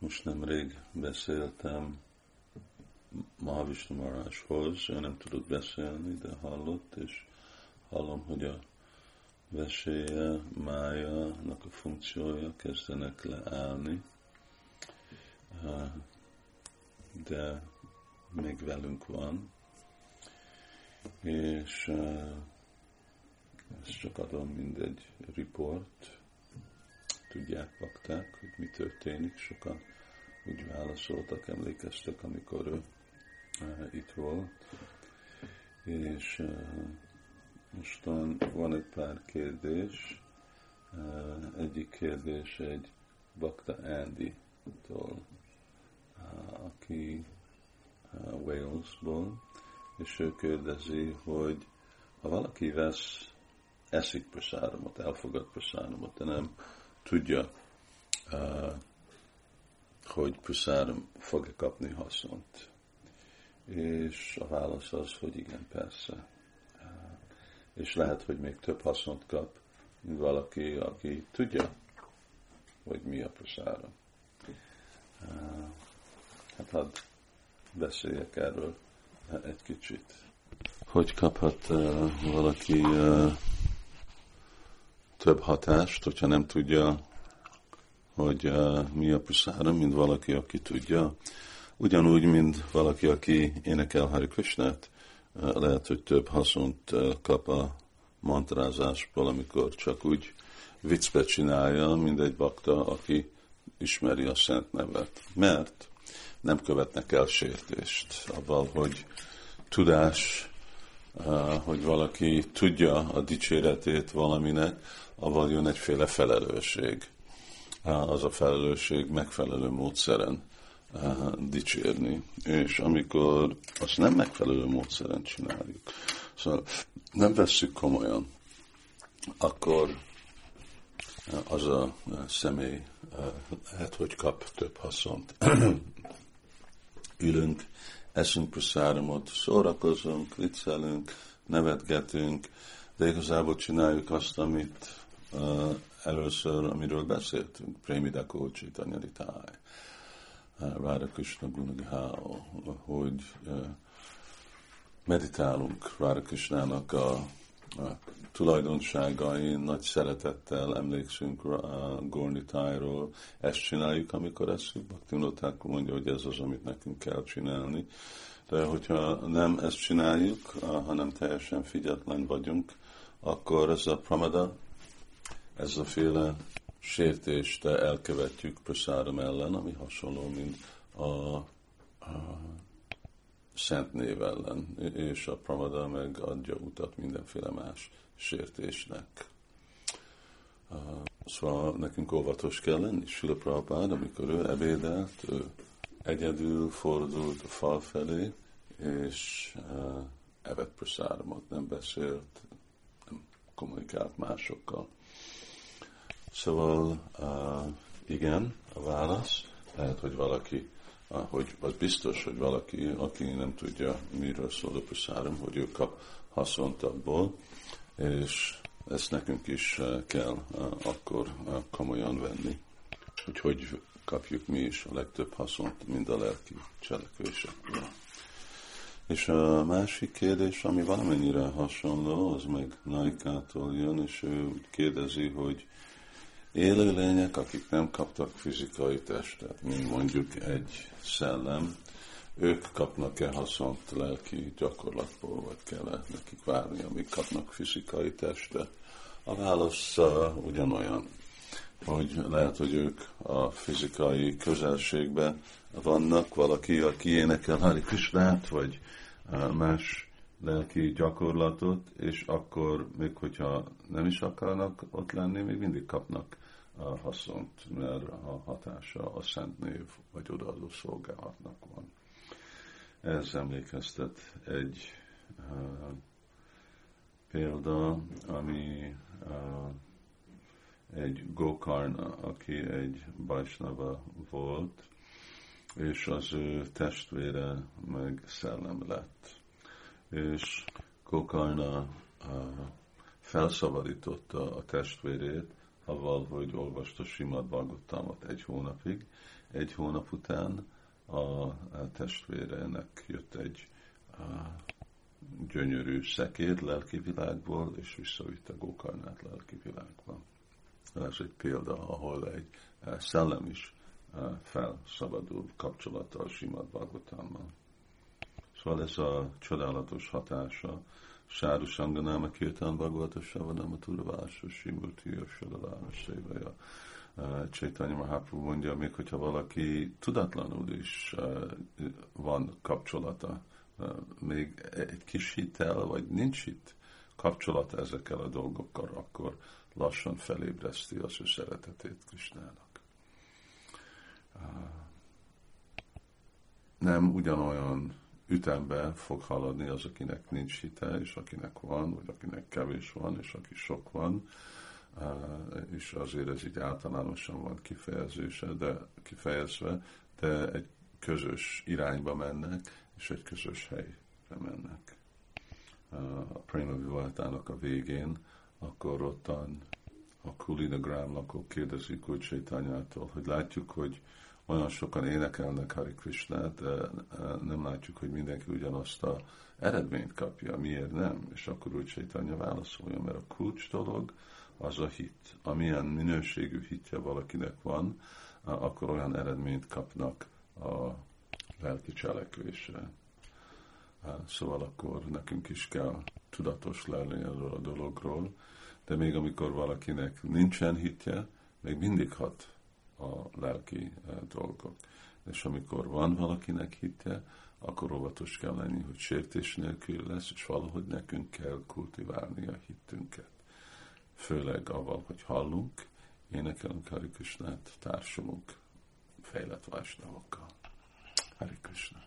most nemrég beszéltem Mahavishnu Maráshoz, ő nem tudott beszélni, de hallott, és hallom, hogy a veséje, májának a funkciója kezdenek leállni, de még velünk van, és ezt csak adom mindegy report, tudják bakták, hogy mi történik, sokan úgy válaszoltak, emlékeztek, amikor ő uh, itt volt. És uh, mostan van egy pár kérdés. Uh, egyik kérdés egy Bakta Andy-tól, aki Walesból, és ő kérdezi, hogy ha valaki vesz, eszik prasáramot, elfogad prasáramot, de nem tudja, uh, hogy prasáram fog-e kapni haszont. És a válasz az, hogy igen, persze. Uh, és lehet, hogy még több haszont kap, valaki, aki tudja, hogy mi a prasáram. Uh, hát hadd beszéljek erről egy kicsit. Hogy kaphat uh, valaki uh, több hatást, hogyha nem tudja, hogy uh, mi a puszára, mint valaki, aki tudja. Ugyanúgy, mint valaki, aki énekel Hari Krishnát, uh, lehet, hogy több haszont uh, kap a mantrázásból, amikor csak úgy viccbe csinálja, mint egy bakta, aki ismeri a szent nevet. Mert nem követnek el sértést avval, hogy tudás, hogy valaki tudja a dicséretét valaminek, avval jön egyféle felelősség. Az a felelősség megfelelő módszeren dicsérni. És amikor azt nem megfelelő módszeren csináljuk, szóval nem vesszük komolyan, akkor az a személy lehet, hogy kap több haszont. Ülünk, eszünk praszáramot, szórakozunk, viccelünk, nevetgetünk, de igazából csináljuk azt, amit uh, először, amiről beszéltünk, Prémida Kócsi, Tanyaritáj, uh, Ráda Krishna Gunagháó, hogy uh, meditálunk Ráda Krishnának a, a tulajdonságai, nagy szeretettel emlékszünk a Gorni Tájról. Ezt csináljuk, amikor eszünk. Bhakti mondja, hogy ez az, amit nekünk kell csinálni. De hogyha nem ezt csináljuk, hanem teljesen figyetlen vagyunk, akkor ez a pramada, ez a féle sértést elkövetjük prasáram ellen, ami hasonló, mint a, a szent név ellen, és a pramada meg adja utat mindenféle más sértésnek. Szóval nekünk óvatos kell lenni. Sula Prabhupád, amikor ő ebédelt, ő egyedül fordult a fal felé, és evett prasáramot, nem beszélt, nem kommunikált másokkal. Szóval igen, a válasz, lehet, hogy valaki, hogy az biztos, hogy valaki, aki nem tudja, miről szól a prasáram, hogy ő kap haszont abból, és ezt nekünk is eh, kell eh, akkor eh, komolyan venni, hogy hogy kapjuk mi is a legtöbb haszont, mind a lelki cselekvésekből. És a másik kérdés, ami valamennyire hasonló, az meg Naikától jön, és ő úgy kérdezi, hogy élőlények, akik nem kaptak fizikai testet, mint mondjuk egy szellem, ők kapnak-e haszont lelki gyakorlatból, vagy kell-e nekik várni, amíg kapnak fizikai testet? A válasz uh, ugyanolyan, hogy lehet, hogy ők a fizikai közelségben vannak, valaki, aki énekel Hari Krishnát, vagy uh, más lelki gyakorlatot, és akkor még hogyha nem is akarnak ott lenni, még mindig kapnak a haszont, mert a hatása a szent név vagy odaadó szolgálatnak van. Ez emlékeztet egy uh, példa, ami uh, egy Gokarna, aki egy Bajsnava volt, és az ő testvére meg szellem lett. És Gokarna uh, felszabadította a testvérét avval, hogy olvasta Simad Bhagavatamot egy hónapig. Egy hónap után a testvérenek jött egy gyönyörű szekér lelki világból, és visszavitte Gókarnát lelki világba. Ez egy példa, ahol egy szellem is felszabadul kapcsolata a Simad Bhagavatammal. Szóval ez a csodálatos hatása Sáru Sanganáma Kirtán Bhagavata Savanama Turavása Simurti Sadalára Szévaja. Csaitanya Mahaprabhu mondja, még hogyha valaki tudatlanul is van kapcsolata, még egy kis hittel, vagy nincs hit kapcsolata ezekkel a dolgokkal, akkor lassan felébreszti az ő szeretetét Krisnának. Nem ugyanolyan ütembe fog haladni az, akinek nincs hite, és akinek van, vagy akinek kevés van, és aki sok van, és azért ez így általánosan van kifejezése, de, kifejezve, de egy közös irányba mennek, és egy közös helyre mennek. A Prima Vivaltának a végén, akkor ottan a Kulinagram lakók kérdezik úgy Csaitanyától, hogy látjuk, hogy olyan sokan énekelnek Hari Krishnát, nem látjuk, hogy mindenki ugyanazt a eredményt kapja. Miért nem? És akkor úgy Chaitanya válaszolja, mert a kulcs dolog az a hit. Amilyen minőségű hitje valakinek van, akkor olyan eredményt kapnak a lelki cselekvésre. Szóval akkor nekünk is kell tudatos lenni erről a dologról, de még amikor valakinek nincsen hitje, még mindig hat a lelki eh, dolgok. És amikor van valakinek hitje, akkor óvatos kell lenni, hogy sértés nélkül lesz, és valahogy nekünk kell kultiválni a hitünket. Főleg avval, hogy hallunk, énekelünk Hari Krishnát, társulunk fejlett vásnavokkal. Hari Krishna.